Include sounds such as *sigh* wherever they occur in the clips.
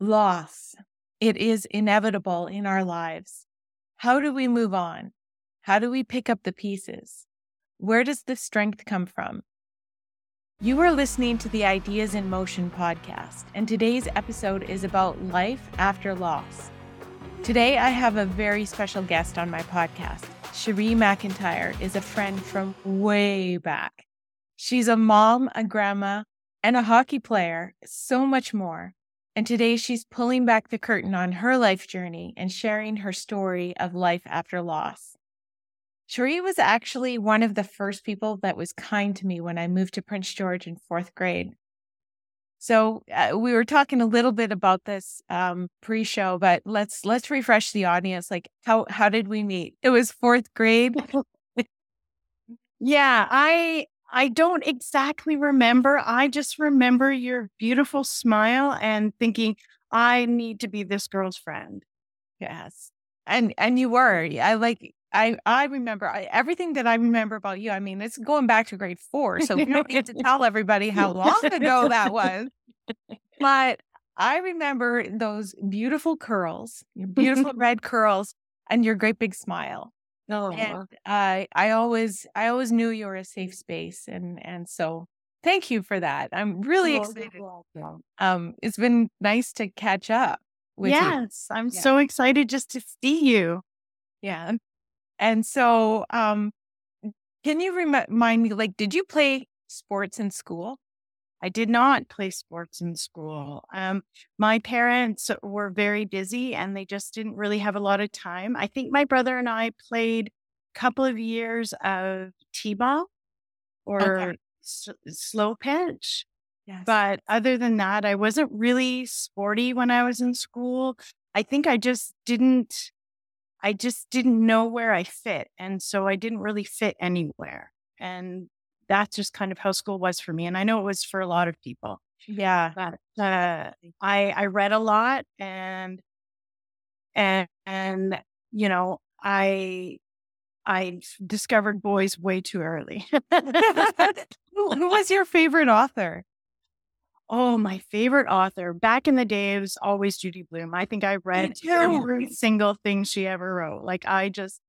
loss. It is inevitable in our lives. How do we move on? How do we pick up the pieces? Where does the strength come from? You are listening to the Ideas in Motion podcast, and today's episode is about life after loss. Today, I have a very special guest on my podcast. Cherie McIntyre is a friend from way back. She's a mom, a grandma, and a hockey player, so much more. And today she's pulling back the curtain on her life journey and sharing her story of life after loss. Cherie was actually one of the first people that was kind to me when I moved to Prince George in fourth grade. So uh, we were talking a little bit about this um, pre-show, but let's let's refresh the audience. Like how how did we meet? It was fourth grade. *laughs* *laughs* yeah, I I don't exactly remember. I just remember your beautiful smile and thinking, I need to be this girl's friend. Yes. And and you were. I like I I remember I, everything that I remember about you. I mean, it's going back to grade 4, so we don't need to *laughs* tell everybody how long ago that was. But I remember those beautiful curls, your beautiful *laughs* red curls and your great big smile. Oh, and I I always I always knew you were a safe space, and and so thank you for that. I'm really oh, excited. Um, it's been nice to catch up with yes, you. I'm yeah. so excited just to see you. Yeah, and so um, can you remind me? Like, did you play sports in school? I did not play sports in school. Um, my parents were very busy and they just didn't really have a lot of time. I think my brother and I played a couple of years of t-ball or okay. s- slow pitch. Yes. But other than that, I wasn't really sporty when I was in school. I think I just didn't I just didn't know where I fit. And so I didn't really fit anywhere. And that's just kind of how school was for me. And I know it was for a lot of people. Yeah. But uh, I I read a lot and and and you know, I I discovered boys way too early. *laughs* who, was your favorite author? Oh, my favorite author. Back in the day, it was always Judy Blume. I think I read every single thing she ever wrote. Like I just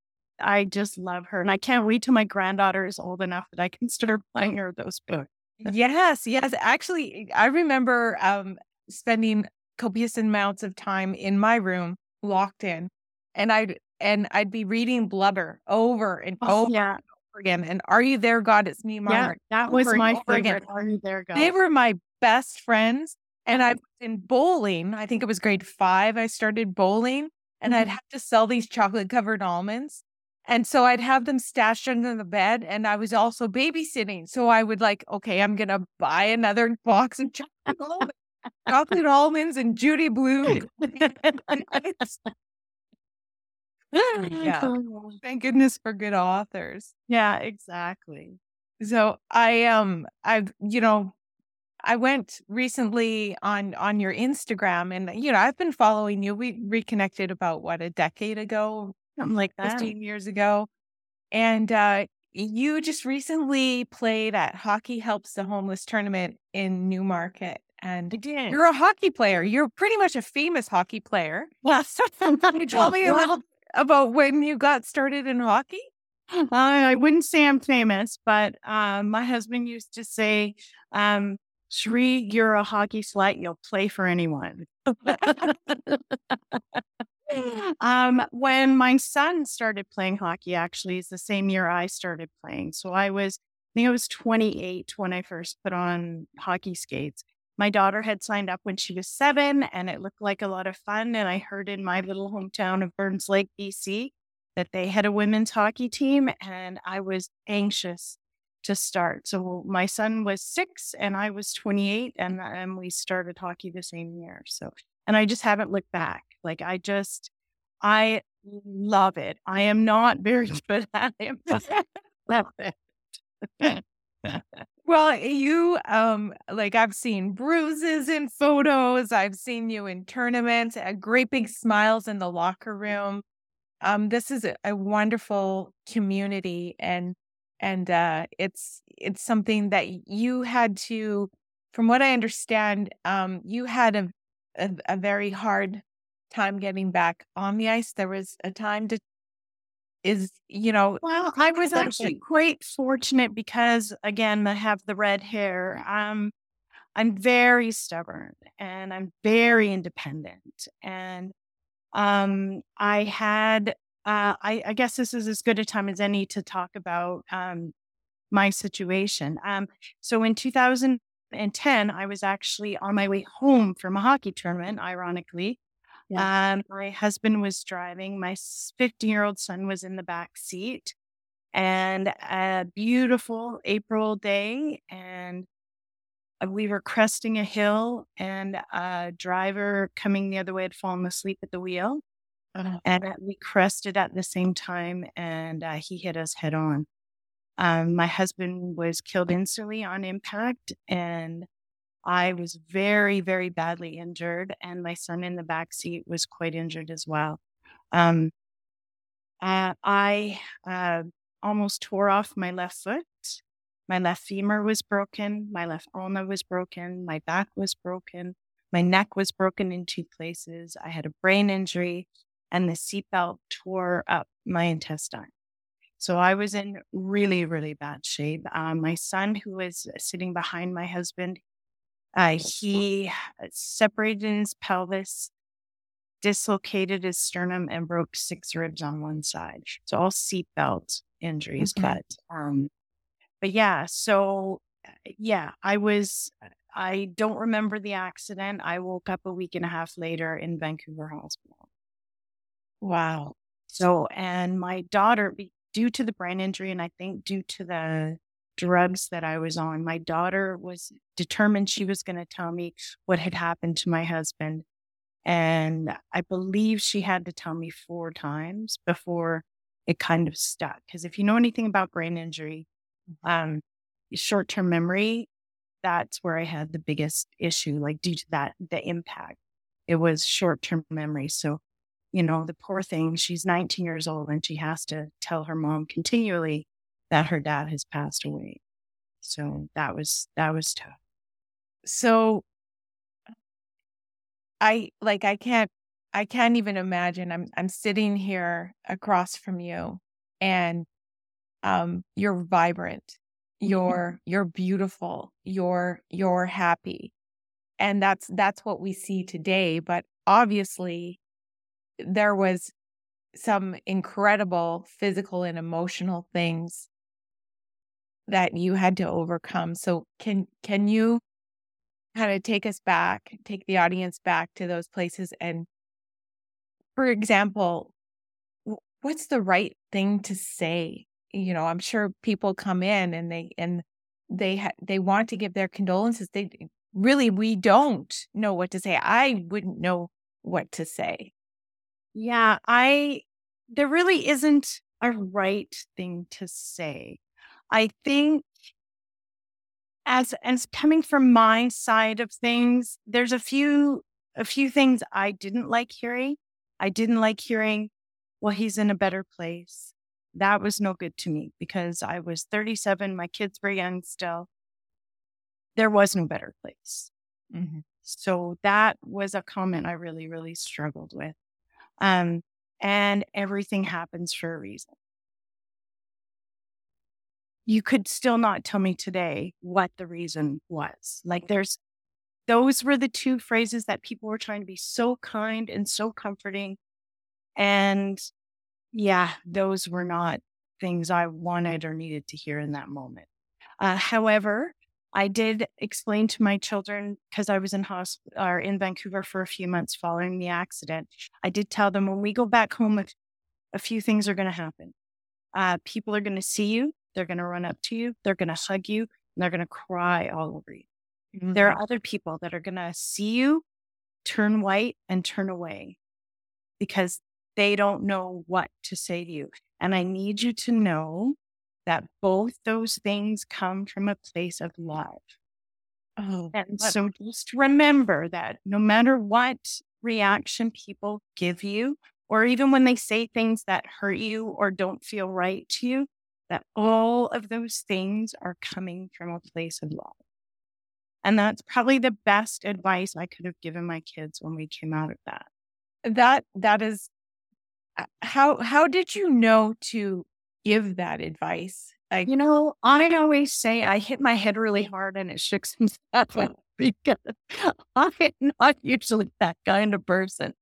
I just love her. And I can't wait till my granddaughter is old enough that I can start *laughs* playing her those books. yes, yes. Actually, I remember um, spending copious amounts of time in my room locked in. And I'd and I'd be reading Blubber over and oh, over, yeah. and over again. And Are You There, God? It's me, Margaret. Yeah, that was my favorite. Again. Are You There, God? They were my best friends. And I was in bowling. I think it was grade five. I started bowling and mm-hmm. I'd have to sell these chocolate covered almonds. And so I'd have them stashed under the bed and I was also babysitting. So I would like, okay, I'm going to buy another *laughs* box of chocolate almonds, *laughs* chocolate almonds and Judy Blume. *laughs* yeah. Thank goodness for good authors. Yeah, exactly. So I um I've you know I went recently on on your Instagram and you know I've been following you. We reconnected about what a decade ago, something like that. 15 years ago. And uh, you just recently played at Hockey Helps the Homeless tournament in Newmarket. And you're a hockey player. You're pretty much a famous hockey player. Yes. *laughs* Can you tell me a little about when you got started in hockey? Uh, I wouldn't say I'm famous, but um, my husband used to say, um, Cherie, you're a hockey slut. You'll play for anyone. *laughs* *laughs* um, when my son started playing hockey, actually, is the same year I started playing. So I was, I think I was 28 when I first put on hockey skates. My daughter had signed up when she was seven, and it looked like a lot of fun. And I heard in my little hometown of Burns Lake, BC, that they had a women's hockey team, and I was anxious to start. So my son was six, and I was 28, and, and we started hockey the same year. So and I just haven't looked back. Like I just, I love it. I am not very *laughs* good at it, *laughs* love it. *laughs* well, you um like I've seen bruises in photos. I've seen you in tournaments, uh, great big smiles in the locker room. Um, this is a, a wonderful community, and and uh, it's it's something that you had to, from what I understand, um, you had a a, a very hard time getting back on the ice. There was a time to is you know well i was actually quite fortunate because again i have the red hair. Um i'm very stubborn and i'm very independent and um i had uh I, I guess this is as good a time as any to talk about um my situation. Um so in 2010 i was actually on my way home from a hockey tournament ironically yeah. Um, my husband was driving. My 15 year old son was in the back seat. And a beautiful April day. And uh, we were cresting a hill, and a driver coming the other way had fallen asleep at the wheel. Uh-huh. And we crested at the same time, and uh, he hit us head on. Um, my husband was killed instantly on impact, and I was very, very badly injured, and my son in the back seat was quite injured as well. Um, uh, I uh, almost tore off my left foot. My left femur was broken. My left ulna was broken. My back was broken. My neck was broken in two places. I had a brain injury, and the seatbelt tore up my intestine. So I was in really, really bad shape. Um, my son, who was sitting behind my husband, uh, he uh, separated his pelvis, dislocated his sternum, and broke six ribs on one side. So all seatbelt injuries. Okay. But um, but yeah, so uh, yeah, I was. I don't remember the accident. I woke up a week and a half later in Vancouver Hospital. Wow. So, and my daughter, due to the brain injury, and I think due to the drugs that I was on. My daughter was determined she was going to tell me what had happened to my husband. And I believe she had to tell me four times before it kind of stuck. Because if you know anything about brain injury, um, short term memory, that's where I had the biggest issue, like due to that, the impact. It was short term memory. So, you know, the poor thing, she's 19 years old and she has to tell her mom continually that her dad has passed away. So that was that was tough. So I like I can't I can't even imagine. I'm I'm sitting here across from you and um you're vibrant. Mm-hmm. You're you're beautiful. You're you're happy. And that's that's what we see today, but obviously there was some incredible physical and emotional things that you had to overcome. So can can you kind of take us back, take the audience back to those places and for example, what's the right thing to say? You know, I'm sure people come in and they and they ha- they want to give their condolences. They really we don't know what to say. I wouldn't know what to say. Yeah, I there really isn't a right thing to say. I think as as coming from my side of things, there's a few a few things I didn't like hearing. I didn't like hearing, well, he's in a better place. That was no good to me because I was 37, my kids were young still. There was no better place. Mm-hmm. So that was a comment I really, really struggled with. Um, and everything happens for a reason you could still not tell me today what the reason was. Like there's those were the two phrases that people were trying to be so kind and so comforting. And yeah, those were not things I wanted or needed to hear in that moment. Uh, however, I did explain to my children because I was in hospital or in Vancouver for a few months following the accident. I did tell them when we go back home, a, a few things are going to happen. Uh, people are going to see you. They're going to run up to you. They're going to hug you. And they're going to cry all over you. Mm-hmm. There are other people that are going to see you turn white and turn away because they don't know what to say to you. And I need you to know that both those things come from a place of love. Oh, and so just remember that no matter what reaction people give you, or even when they say things that hurt you or don't feel right to you, that all of those things are coming from a place of love. And that's probably the best advice I could have given my kids when we came out of that. That that is uh, how how did you know to give that advice? Like you know, I always say I hit my head really hard and it shook some stuff out because *laughs* I'm not usually that kind of person.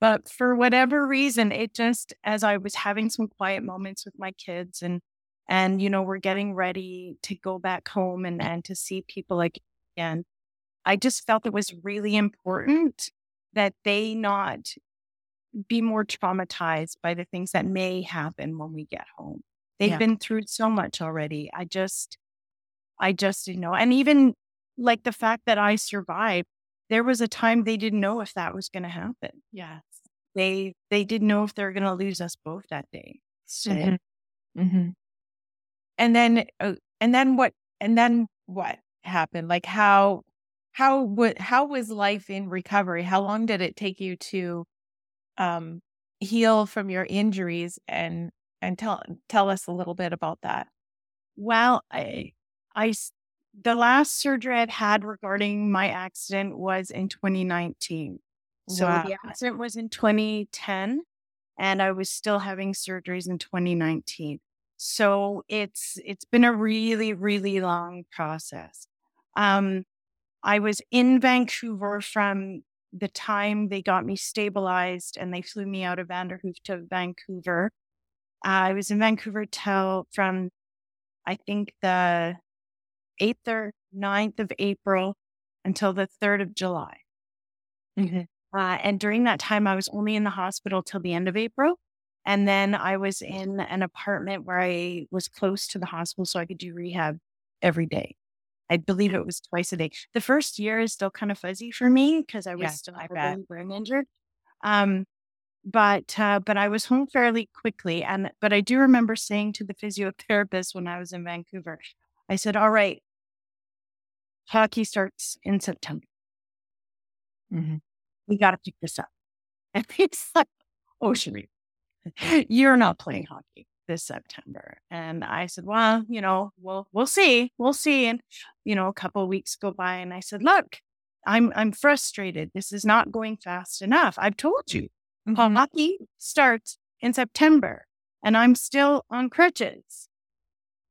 But for whatever reason, it just as I was having some quiet moments with my kids and and you know, we're getting ready to go back home and, and to see people again. I just felt it was really important that they not be more traumatized by the things that may happen when we get home. They've yeah. been through so much already. I just, I just didn't know. And even like the fact that I survived, there was a time they didn't know if that was going to happen. Yes. They, they didn't know if they're going to lose us both that day. So, mm-hmm. Mm-hmm. And then, uh, and then what, and then what happened? Like how, how would, how was life in recovery? How long did it take you to, um, heal from your injuries and and tell tell us a little bit about that. Well, I I the last surgery I'd had regarding my accident was in 2019. So wow. the accident was in 2010 and I was still having surgeries in 2019. So it's it's been a really really long process. Um I was in Vancouver from the time they got me stabilized and they flew me out of Vanderhoof to Vancouver I was in Vancouver till from, I think, the 8th or 9th of April until the 3rd of July. Mm-hmm. Uh, and during that time, I was only in the hospital till the end of April. And then I was in an apartment where I was close to the hospital so I could do rehab every day. I believe it was twice a day. The first year is still kind of fuzzy for me because I was yeah, still brain injured. Um, but uh, but I was home fairly quickly. And but I do remember saying to the physiotherapist when I was in Vancouver, I said, "All right, hockey starts in September. Mm-hmm. We got to pick this up." *laughs* And he's like, "Oh, Cherie, *laughs* you're not playing hockey this September." And I said, "Well, you know, we'll we'll see, we'll see." And you know, a couple of weeks go by, and I said, "Look." I'm I'm frustrated. This is not going fast enough. I've told you Mm-hmm. Hockey starts in September and I'm still on crutches.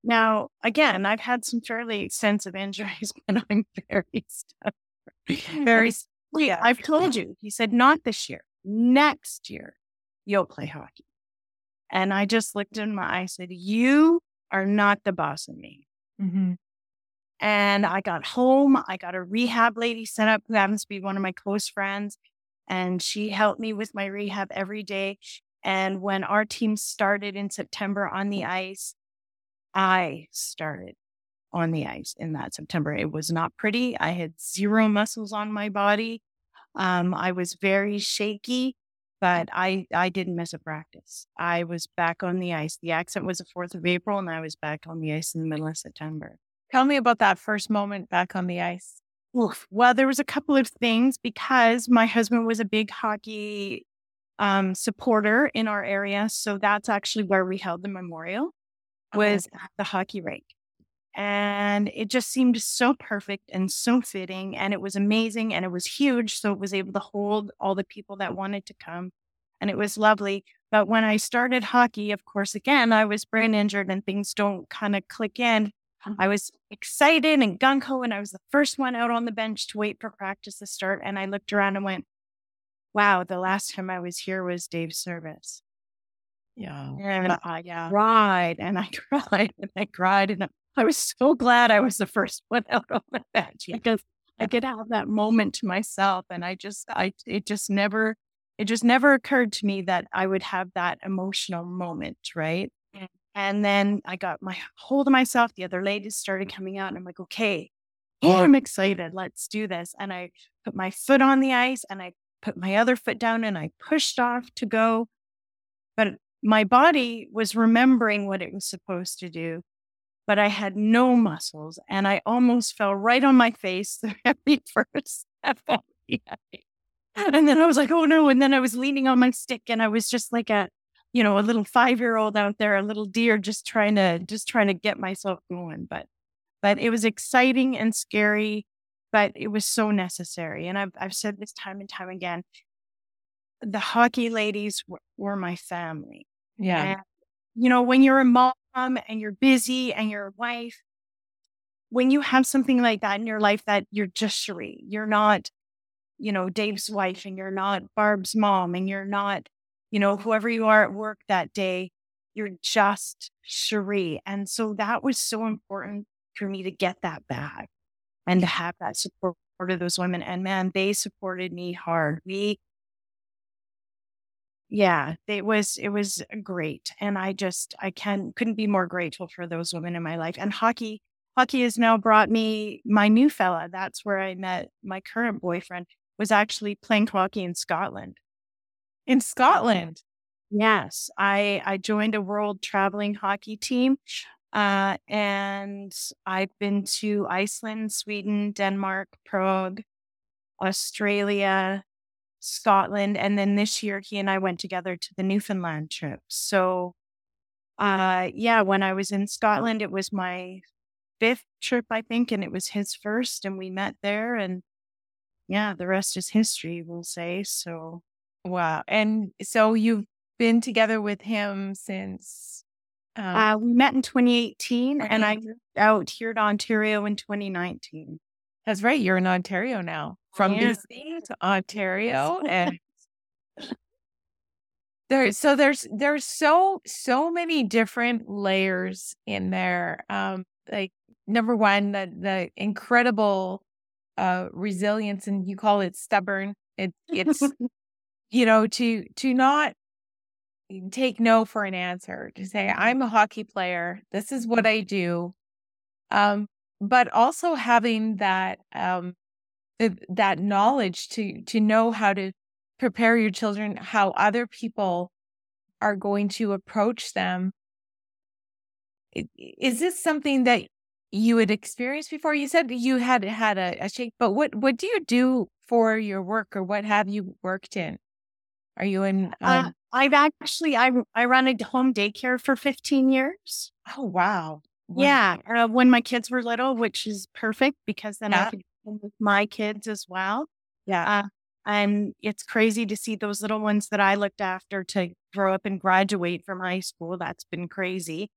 Now, again, I've had some fairly extensive injuries, *laughs* but I'm very stubborn. Very, *laughs* yeah, I've told you. He said, not this year, next year, you'll play hockey. And I just looked in my eye, and said, You are not the boss of me. Mm-hmm. And I got home. I got a rehab lady set up who happens to be one of my close friends and she helped me with my rehab every day. And when our team started in September on the ice, I started on the ice in that September. It was not pretty. I had zero muscles on my body. Um, I was very shaky, but I, I didn't miss a practice. I was back on the ice. The accident was the 4th of April, and I was back on the ice in the middle of September. Tell me about that first moment back on the ice. Oof. Well, there was a couple of things because my husband was a big hockey um, supporter in our area. So that's actually where we held the memorial was okay. at the hockey rink. And it just seemed so perfect and so fitting. And it was amazing and it was huge. So it was able to hold all the people that wanted to come. And it was lovely. But when I started hockey, of course, again, I was brain injured and things don't kind of click in. Mm-hmm. I was excited and gung ho, and I was the first one out on the bench to wait for practice to start. And I looked around and went, wow, the last time I was here was Dave's service. Yeah. And I yeah. *laughs* cried and I cried and I cried. And I was so glad I was the first one *laughs* out on the bench because I could have that moment to myself. And I just, I, it just never, it just never occurred to me that I would have that emotional moment. Right. Mm. And then I got my hold of myself. The other ladies started coming out, and I'm like, okay, oh, I'm excited. Let's do this. And I put my foot on the ice and I put my other foot down and I pushed off to go. But my body was remembering what it was supposed to do, but I had no muscles and I almost fell right on my face *laughs* the very first step And then I was like, oh no. And then I was leaning on my stick and I was just like a you know, a little five year old out there, a little deer, just trying to just trying to get myself going. But but it was exciting and scary but it was so necessary. And I've, I've said this time and time again the hockey ladies were, were my family. Yeah. And, you know, when you're a mom and you're busy and you're a wife, when you have something like that in your life that you're just Cherie, you're not, you know, Dave's wife and you're not Barb's mom and you're not, you know, whoever you are at work that day, you're just Cherie. And so that was so important for me to get that back and to have that support of those women. And man, they supported me hard. We, yeah, it was it was great, and I just I can couldn't be more grateful for those women in my life. And hockey, hockey has now brought me my new fella. That's where I met my current boyfriend. Was actually playing hockey in Scotland. In Scotland, yes, I I joined a world traveling hockey team uh, and I've been to Iceland, Sweden, Denmark, Prague, Australia, Scotland. And then this year, he and I went together to the Newfoundland trip. So, uh, yeah, when I was in Scotland, it was my fifth trip, I think, and it was his first. And we met there. And yeah, the rest is history, we'll say. So, wow. And so you've been together with him since um, uh, we met in 2018, and I moved out here to Ontario in 2019. That's right. You're in Ontario now, from yeah. BC to Ontario, and *laughs* there. So there's there's so so many different layers in there. Um, like number one, the the incredible uh resilience, and you call it stubborn. It it's *laughs* you know to to not take no for an answer to say i'm a hockey player this is what i do um but also having that um that knowledge to to know how to prepare your children how other people are going to approach them is this something that you had experienced before you said you had had a, a shake but what what do you do for your work or what have you worked in are you in uh, um, uh, I've actually I I run a home daycare for 15 years. Oh wow. wow. Yeah, uh, when my kids were little, which is perfect because then yeah. I could my kids as well. Yeah. Uh, and it's crazy to see those little ones that I looked after to grow up and graduate from high school. That's been crazy.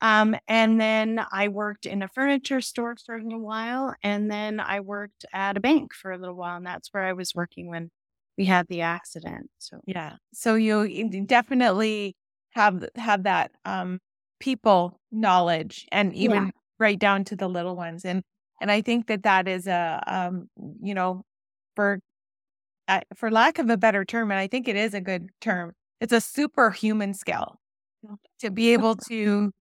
Um, and then I worked in a furniture store for a little while, and then I worked at a bank for a little while, and that's where I was working when we had the accident. So yeah, so you definitely have have that um, people knowledge, and even yeah. right down to the little ones, and and I think that that is a um, you know for uh, for lack of a better term, and I think it is a good term. It's a superhuman skill to be able to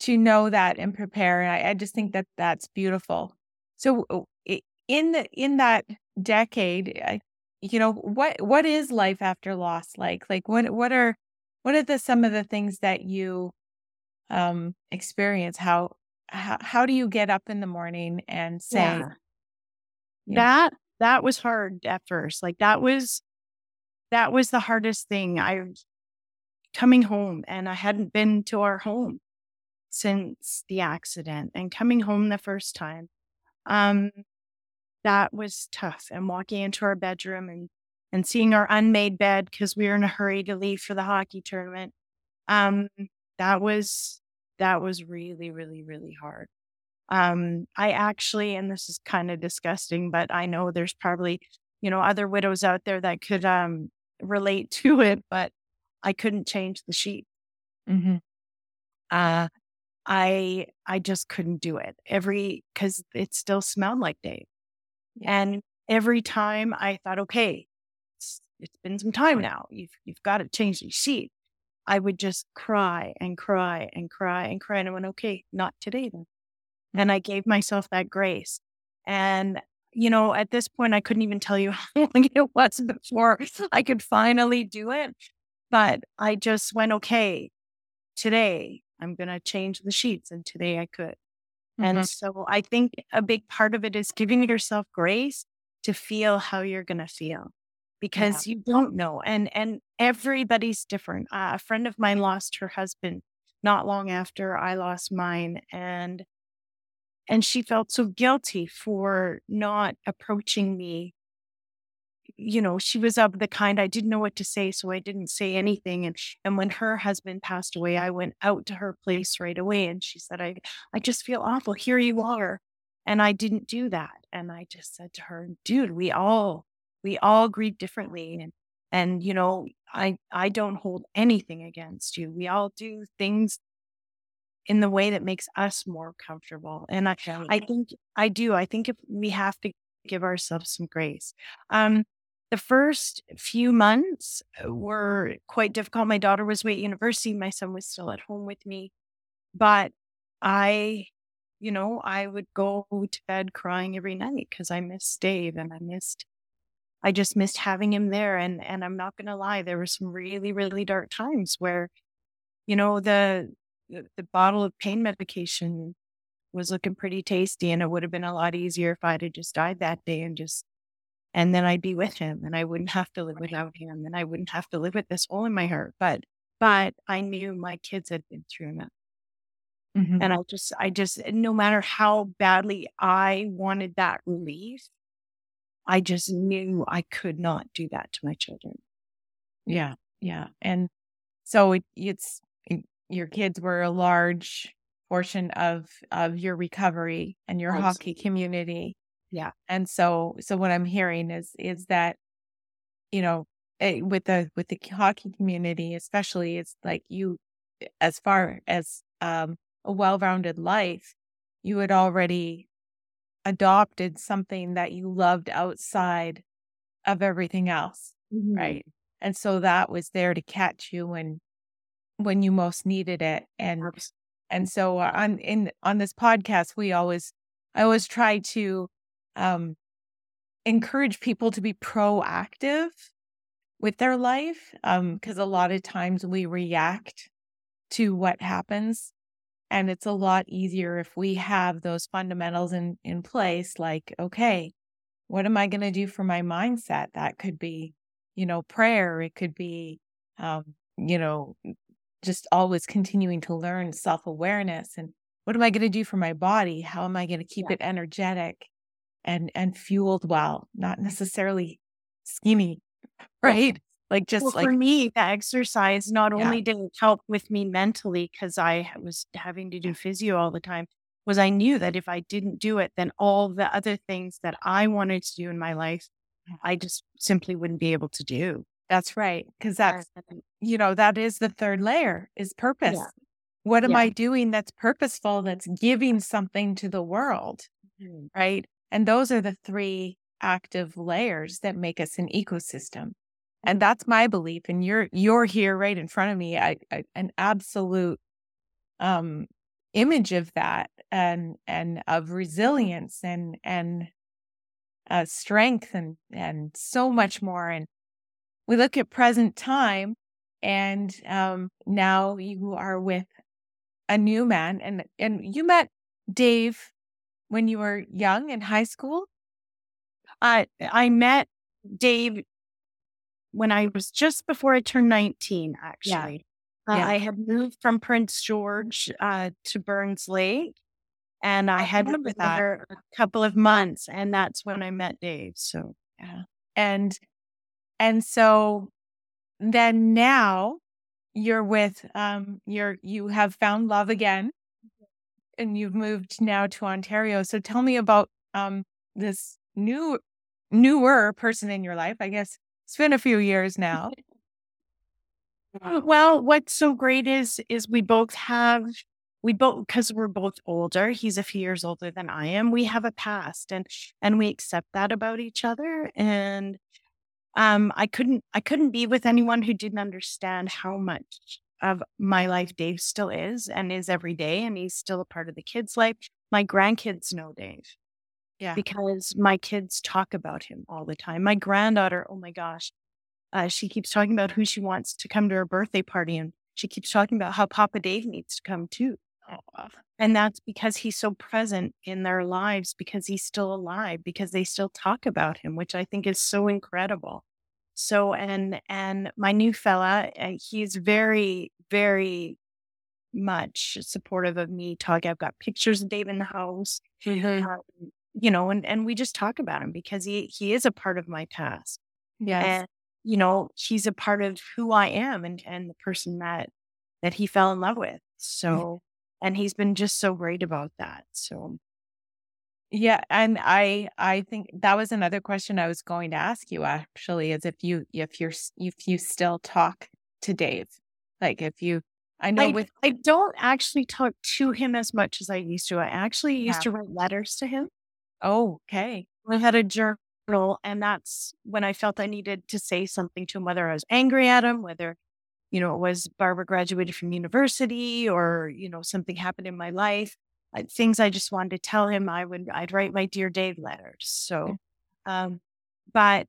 to know that and prepare. And I, I just think that that's beautiful. So in the in that decade, I you know what what is life after loss like like what what are what are the some of the things that you um experience how how, how do you get up in the morning and say yeah. that that was hard at first like that was that was the hardest thing i coming home and i hadn't been to our home since the accident and coming home the first time um that was tough. And walking into our bedroom and and seeing our unmade bed because we were in a hurry to leave for the hockey tournament. Um, that was that was really, really, really hard. Um, I actually, and this is kind of disgusting, but I know there's probably, you know, other widows out there that could um relate *laughs* to it, but I couldn't change the sheet. Mm-hmm. Uh I I just couldn't do it. Every because it still smelled like Dave. And every time I thought, okay, it's, it's been some time now. You've you've got to change the sheet. I would just cry and cry and cry and cry. And I went, okay, not today then. And I gave myself that grace. And, you know, at this point, I couldn't even tell you *laughs* how long it was before I could finally do it. But I just went, okay, today I'm going to change the sheets. And today I could. Mm-hmm. And so I think a big part of it is giving yourself grace to feel how you're going to feel because yeah. you don't know and and everybody's different. Uh, a friend of mine lost her husband not long after I lost mine and and she felt so guilty for not approaching me you know, she was of the kind I didn't know what to say, so I didn't say anything. And and when her husband passed away, I went out to her place right away, and she said, "I I just feel awful. Here you are," and I didn't do that. And I just said to her, "Dude, we all we all grieve differently, and and you know, I I don't hold anything against you. We all do things." in the way that makes us more comfortable and i i think i do i think if we have to give ourselves some grace um the first few months uh, were quite difficult. My daughter was away at university. My son was still at home with me. But I, you know, I would go to bed crying every night because I missed Dave and I missed, I just missed having him there. And, and I'm not going to lie, there were some really, really dark times where, you know, the, the, the bottle of pain medication was looking pretty tasty and it would have been a lot easier if I'd have just died that day and just and then I'd be with him and I wouldn't have to live without him and I wouldn't have to live with this hole in my heart. But but I knew my kids had been through enough. Mm-hmm. And I just I just no matter how badly I wanted that relief, I just knew I could not do that to my children. Yeah. Yeah. And so it, it's your kids were a large portion of of your recovery and your Absolutely. hockey community yeah. And so, so what I'm hearing is, is that, you know, eh, with the, with the hockey community, especially, it's like you, as far as um, a well-rounded life, you had already adopted something that you loved outside of everything else. Mm-hmm. Right. And so that was there to catch you when, when you most needed it. And, and so on, in, on this podcast, we always, I always try to um, encourage people to be proactive with their life um because a lot of times we react to what happens and it's a lot easier if we have those fundamentals in in place like okay what am i going to do for my mindset that could be you know prayer it could be um, you know just always continuing to learn self-awareness and what am i going to do for my body how am i going to keep yeah. it energetic and and fueled well, not necessarily skinny, *laughs* right? Like just well, like for me, the exercise not yeah. only did it help with me mentally because I was having to do physio all the time, was I knew that if I didn't do it, then all the other things that I wanted to do in my life, I just simply wouldn't be able to do. That's right. Because that's, you know, that is the third layer is purpose. Yeah. What am yeah. I doing that's purposeful, that's giving something to the world? Mm-hmm. Right. And those are the three active layers that make us an ecosystem. And that's my belief. And you're you're here right in front of me. I, I, an absolute um, image of that and and of resilience and and uh, strength and and so much more. And we look at present time, and um, now you are with a new man, and and you met Dave when you were young in high school? I I met Dave when I was just before I turned 19, actually. Yeah. Uh, yeah. I had moved from Prince George uh, to Burns Lake, and I, I had been there a couple of months, and that's when I met Dave. So yeah, and and so then now you're with um you're you have found love again and you've moved now to Ontario. So tell me about um, this new, newer person in your life. I guess it's been a few years now. well, what's so great is is we both have we both because we're both older. He's a few years older than I am. We have a past, and and we accept that about each other. And um, I couldn't I couldn't be with anyone who didn't understand how much of my life Dave still is and is every day, and he's still a part of the kids' life. My grandkids know Dave. Yeah. Because my kids talk about him all the time. My granddaughter, oh my gosh, uh, she keeps talking about who she wants to come to her birthday party. And she keeps talking about how Papa Dave needs to come too. Oh, and that's because he's so present in their lives, because he's still alive, because they still talk about him, which I think is so incredible. So and and my new fella, uh, he's very very much supportive of me talking. I've got pictures of Dave in the house, Mm-hmm. um, you know, and, and we just talk about him because he, he is a part of my past. Yes. And, you know, he's a part of who I am and, and the person that, that he fell in love with. So, and he's been just so great about that. So, Yeah, and I I think that was another question I was going to ask you actually is if you if you're if you still talk to Dave. Like if you I know I, with I don't actually talk to him as much as I used to. I actually used Yeah. to write letters to him. Oh, okay. I had a journal, and that's when I felt I needed to say something to him, whether I was angry at him, whether, you know, it was Barbara graduated from university or, you know, something happened in my life. uh, Things I just wanted to tell him, I would, I'd write my Dear Dave letters. So, um, but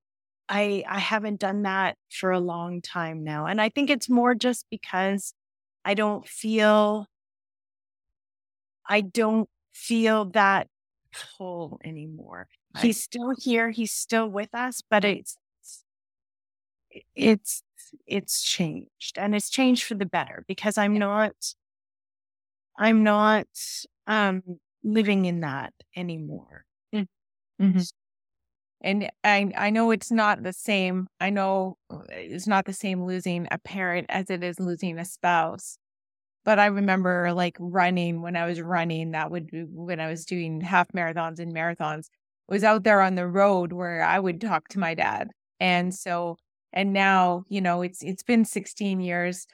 I, I haven't done that for a long time now. And I think it's more just because I don't feel, I don't feel that pull anymore. Right. He's still here. He's still with us, but it's it's it's changed, and it's changed for the better because I'm not I'm not um living in that anymore. Mhm. And I I know it's not the same. I know uh, it's not the same losing a parent as it is losing a spouse. But I remember like running when I was running, that would be when I was doing half marathons and marathons, was out there on the road where I would talk to my dad. And so and now, you know, it's it's been 16 years.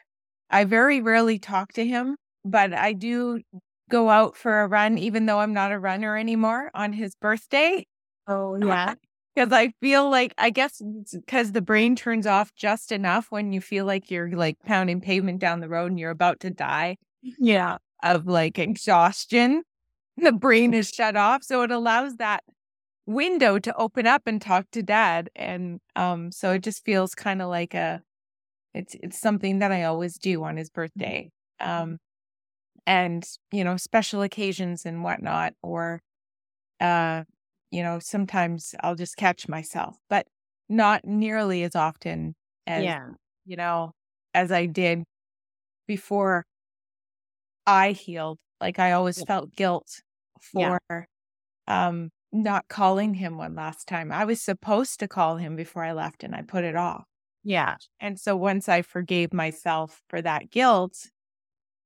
I very rarely talk to him, but I do go out for a run even though I'm not a runner anymore on his birthday Oh *laughs* yeah, because I feel like I guess because the brain turns off just enough when you feel like you're like pounding pavement down the road and you're about to die yeah, of like exhaustion. The brain is shut off, so it allows that window to open up and talk to dad, and um, so it just feels kind of like a it's it's something that I always do on his birthday, um, and you know special occasions and whatnot, or uh, you know sometimes I'll just catch myself, but not nearly as often as yeah, you know as I did before I healed. Like I always Yeah. felt guilt Yeah. for um not calling him one last time. I was supposed to call him before I left and I put it off. yeah, And so once I forgave myself for that guilt,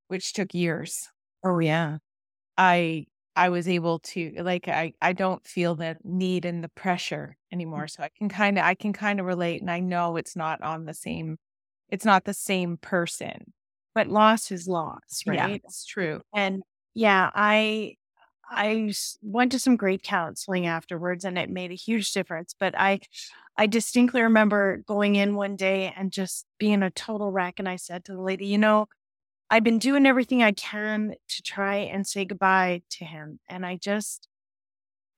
which took years, oh yeah, I I was able to like I I don't feel the need and the pressure anymore. Mm. So I can kind of I can kind of relate and I know it's not on the same it's not the same person. but loss is loss, Yeah, right? it's true. And yeah, I I went to some great counseling afterwards and it made a huge difference. But I I distinctly remember going in one day and just being a total wreck. And I said to the lady, you know, I've been doing everything I can to try and say goodbye to him. And I just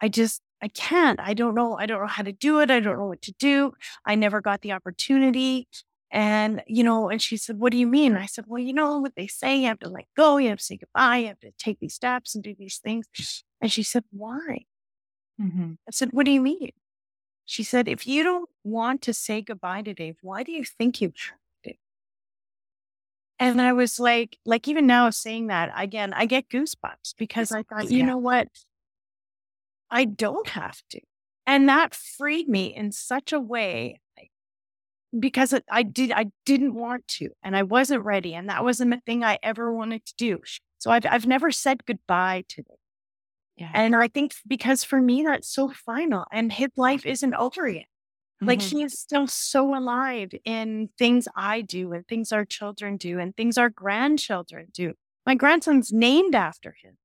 I just I can't. I don't know. I don't know how to do it. I don't know what to do. I never got the opportunity. And, you know, and she said, What do you mean? I said, Well, you know what they say, you have to let go, you have to say goodbye, you have to take these steps and do these things. And she said, Why? Mhm. I said, What do you mean? She said, If you don't want to say goodbye to Dave, why do you think you? And I was like, like even now saying that again, I get goosebumps because I thought, you Yeah. know what? I don't have to. And that freed me in such a way because it, I did I didn't want to and I wasn't ready and that wasn't a thing I ever wanted to do. So I've I've never said goodbye to them. Yeah. And I think because for me that's so final and his life isn't over yet. Like Mhm. he is still so alive in things I do and things our children do and things our grandchildren do. My grandson's named after him.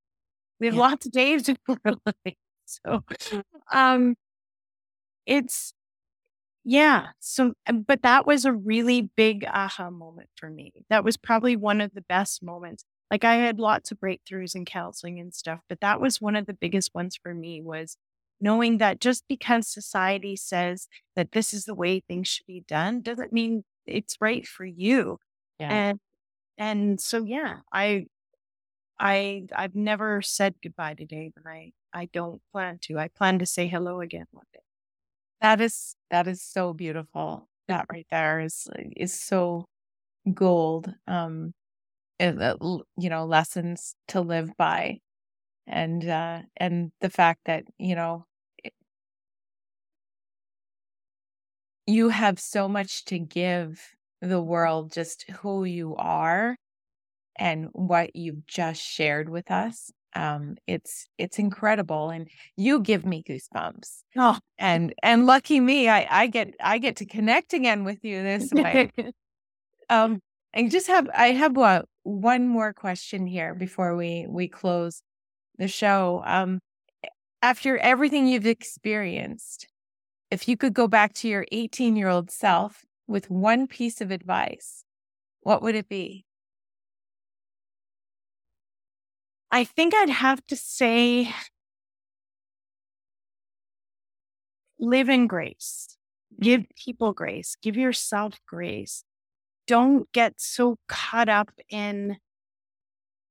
We have Yeah. lots of Daves in our life. So um it's yeah. So um, but that was a really big aha moment for me. That was probably one of the best moments. Like I had lots of breakthroughs in counseling and stuff, but that was one of the biggest ones for me was knowing that just because society says that this is the way things should be done doesn't mean it's right for you. Yeah. And and so yeah, I I I've never said goodbye to Dave and I I don't plan to. I plan to say hello again one day. That is that is so beautiful. That right there is is so gold. Um you know, lessons to live by. And, uh, and the fact that, you know, you have so much to give the world just who you are and what you've just shared with us um it's it's incredible and you give me goosebumps. Oh. And and lucky me i i get i get to connect again with you *laughs* this way. Um i just have i have what one more question here before we we close the show. Um after everything you've experienced if you could go back to your 18 year old self with one piece of advice what would it be I think I'd have to say live in grace. Give people grace. Give yourself grace. Don't get so caught up in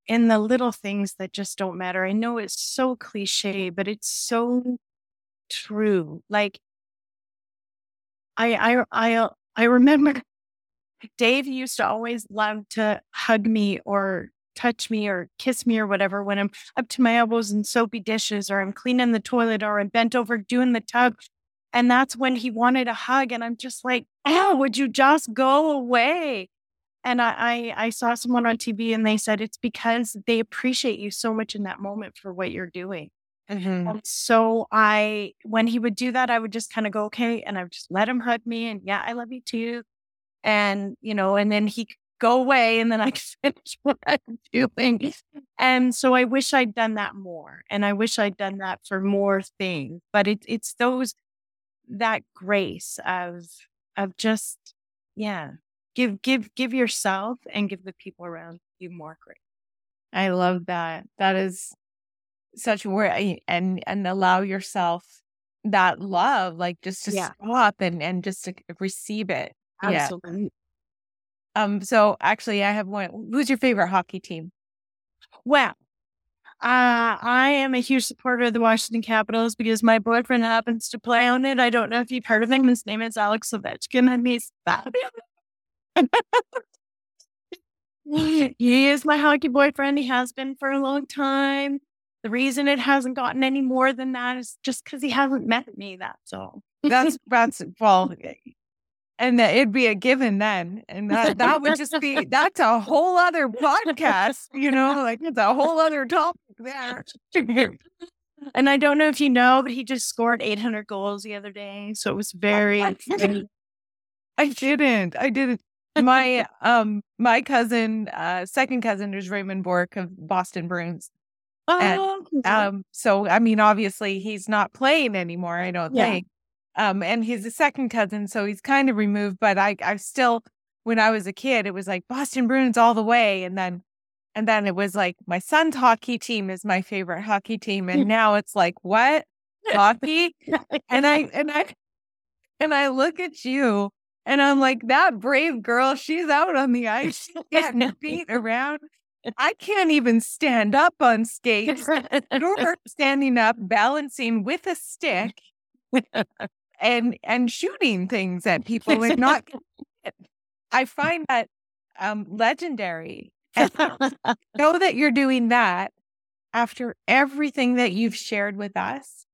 in the little things that just don't matter. I know it's so cliche, but it's so true. Like I I I I remember *laughs* Dave used to always love to hug me or touch me or kiss me or whatever when I'm up to my elbows in soapy dishes or I'm cleaning the toilet or I'm bent over doing the tub. And that's when he wanted a hug. And I'm just like, oh, would you just go away? And I, I, I saw someone on TV and they said it's because they appreciate you so much in that moment for what you're doing. Mm-hmm. so I, when he would do that, I would just kind of go, okay. And I would just let him hug me. And yeah, I love you too. And, you know, and then he could go away and then I *laughs* could finish what I'm doing. And so I wish I'd done that more. And I wish I'd done that for more things. But it, it's those that grace of of just yeah give give give yourself and give the people around you more grace i love that that is such a word and and allow yourself that love like just to yeah. stop and and just to receive it absolutely um, so actually, I have one. Who's your favorite hockey team? Well, uh, I am a huge supporter of the Washington Capitals because my boyfriend happens to play on it. I don't know if you've heard of him. His name is Alex Ovechkin, and he's fabulous. *laughs* he is my hockey boyfriend. He has been for a long time. The reason it hasn't gotten any more than that is just because he hasn't met me. That's all. That's that's well, and that it'd be a given then and that that would just be that's a whole other podcast you know like it's a whole other topic there and i don't know if you know but he just scored 800 goals the other day so it was very i didn't i didn't, my um my cousin uh second cousin is raymond bourque of boston bruins oh, and, um so i mean obviously he's not playing anymore i don't yeah. think um, and he's a second cousin, so he's kind of removed. But I, I still, when I was a kid, it was like Boston Bruins all the way, and then, and then it was like my son's hockey team is my favorite hockey team, and *laughs* now it's like what hockey? *laughs* and I and I and I look at you, and I'm like that brave girl. She's out on the *laughs* ice, getting beat around. I can't even stand up on *laughs* skates. You're standing up, balancing with a stick and and shooting things at people and not I find that um legendary. And *laughs* know that you're doing that after everything that you've shared with us.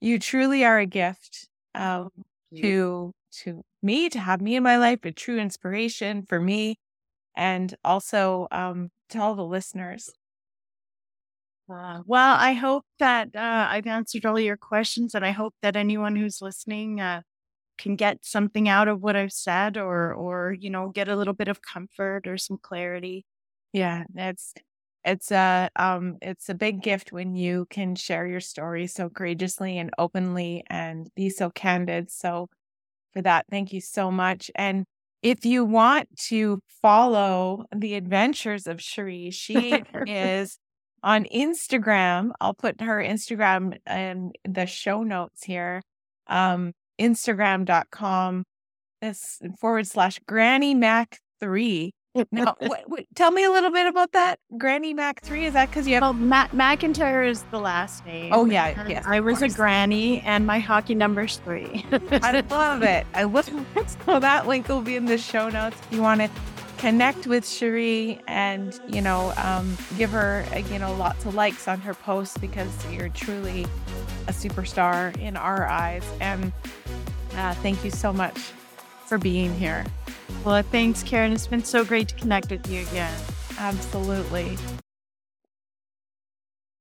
You truly are a gift um, to to me to have me in my life, a true inspiration for me, and also um, to all the listeners. Uh, well, I hope that uh, I've answered all your questions, and I hope that anyone who's listening uh, can get something out of what I've said, or or you know, get a little bit of comfort or some clarity. Yeah, it's it's a um it's a big gift when you can share your story so courageously and openly and be so candid. So for that, thank you so much. And if you want to follow the adventures of Cherie, she *laughs* is on Instagram. I'll put her Instagram in the show notes here. Um, Instagram.com this forward slash Granny Mac three. Now, *laughs* what, tell me a little bit about that Granny Mac three. Is that because you have? Well, Matt McIntyre is the last name. Oh yeah, yes. I was a granny, and my hockey number's three. I love *laughs* it. I love it. *laughs* So that link will be in the show notes if you want to connect with Cherie and, you know, um, give her, uh, you know, lots of likes on her posts because you're truly a superstar in our eyes. And uh, thank you so much for being here. Well, thanks, Karen. It's been so great to connect with you again. Absolutely.